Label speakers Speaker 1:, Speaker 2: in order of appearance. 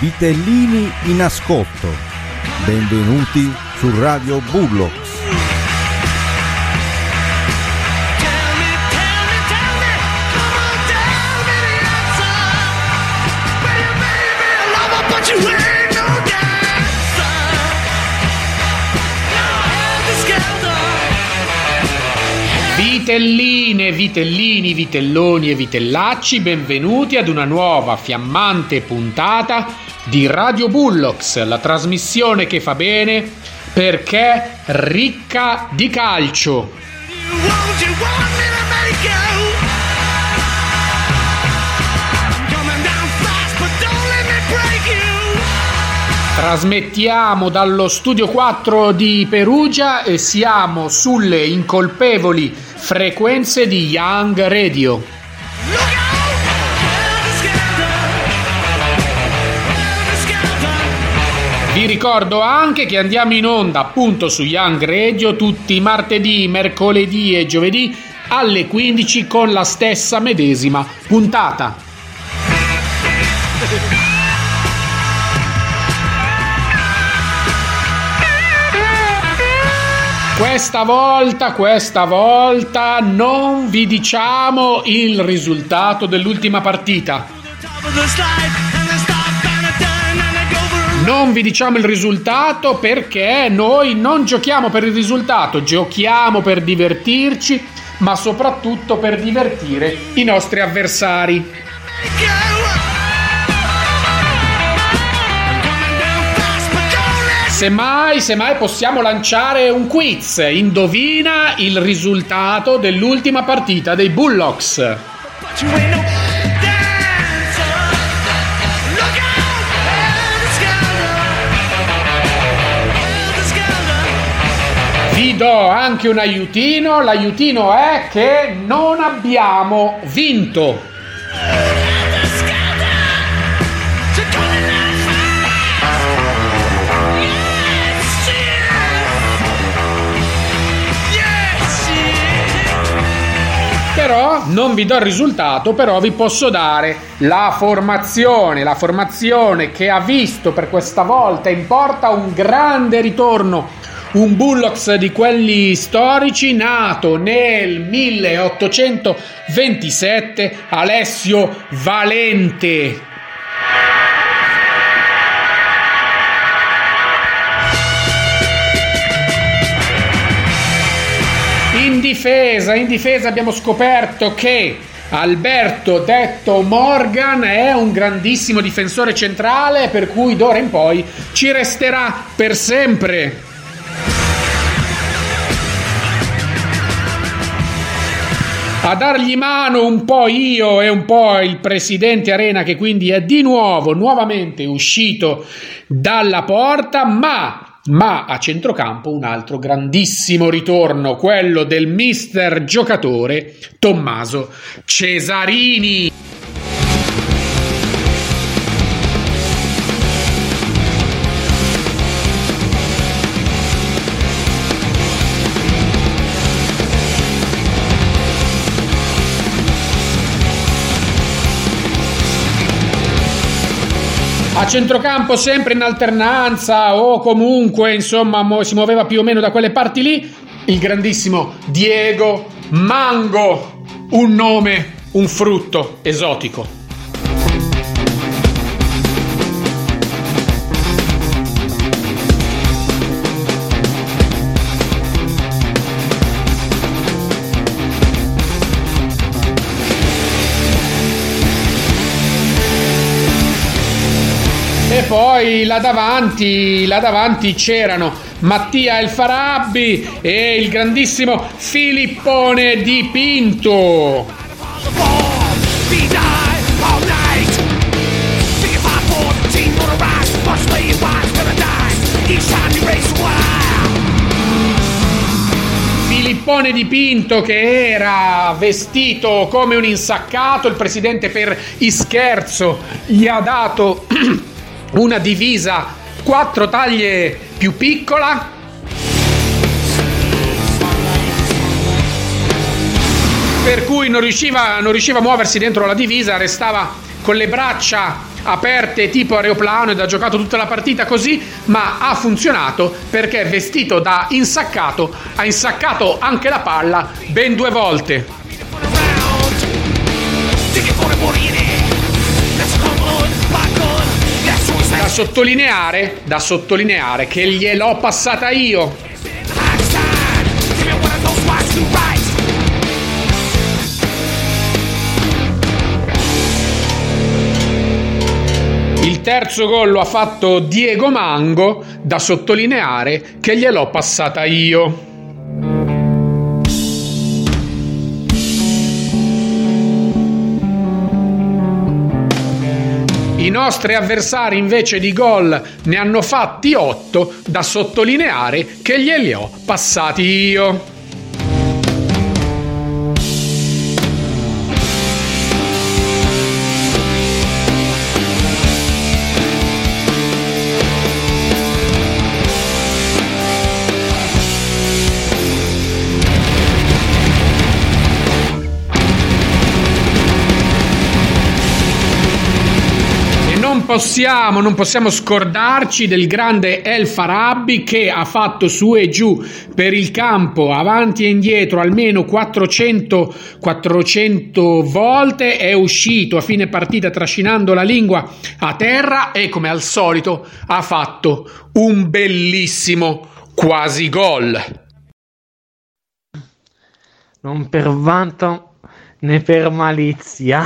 Speaker 1: Vitellini in ascolto. Benvenuti su Radio
Speaker 2: skelter.
Speaker 3: Vitelline, vitellini, vitelloni e vitellacci, benvenuti ad una nuova fiammante puntata di Radio Bullocks, la trasmissione che fa bene perché ricca di calcio. Trasmettiamo dallo studio 4 di Perugia e siamo sulle incolpevoli frequenze di Young Radio. Vi ricordo anche che andiamo in onda appunto su Young Radio tutti i martedì, mercoledì e giovedì alle 15 con la stessa medesima puntata. Questa volta, questa volta non vi diciamo il risultato dell'ultima partita. Non vi diciamo il risultato perché noi non giochiamo per il risultato, giochiamo per divertirci, ma soprattutto per divertire i nostri avversari. Semmai, semmai possiamo lanciare un quiz. Indovina il risultato dell'ultima partita dei Bullocks. Vi do anche un aiutino. L'aiutino è che non abbiamo vinto. Però non vi do il risultato, però vi posso dare la formazione, la formazione che ha visto per questa volta in porta un grande ritorno. Un Bullocks di quelli storici nato nel 1827, Alessio Valente. In difesa, in difesa abbiamo scoperto che Alberto detto Morgan è un grandissimo difensore centrale per cui d'ora in poi ci resterà per sempre. A dargli mano un po' io e un po' il presidente Arena che quindi è di nuovo, nuovamente uscito dalla porta, ma ma a centrocampo un altro grandissimo ritorno, quello del mister giocatore Tommaso Cesarini. Centrocampo sempre in alternanza o comunque insomma mo- si muoveva più o meno da quelle parti lì il grandissimo Diego Mango, un nome, un frutto esotico. Poi là davanti, là davanti c'erano Mattia El Farabbi e il grandissimo Filippone Di Pinto. Filippone Di Pinto che era vestito come un insaccato, il presidente per ischerzo gli ha dato una divisa quattro taglie più piccola. Per cui non riusciva, non riusciva a muoversi dentro la divisa, restava con le braccia aperte tipo aeroplano ed ha giocato tutta la partita così, ma ha funzionato perché vestito da insaccato ha insaccato anche la palla ben due volte. Sottolineare, da sottolineare che gliel'ho passata io. Il terzo gol lo ha fatto Diego Mango, da sottolineare che gliel'ho passata io. I nostri avversari invece di gol ne hanno fatti 8, da sottolineare che glieli ho passati io. Possiamo, non possiamo scordarci del grande El Farabi che ha fatto su e giù per il campo, avanti e indietro, almeno 400, 400 volte. È uscito a fine partita trascinando la lingua a terra e, come al solito, ha fatto un bellissimo quasi gol.
Speaker 4: Non per vanto né per malizia.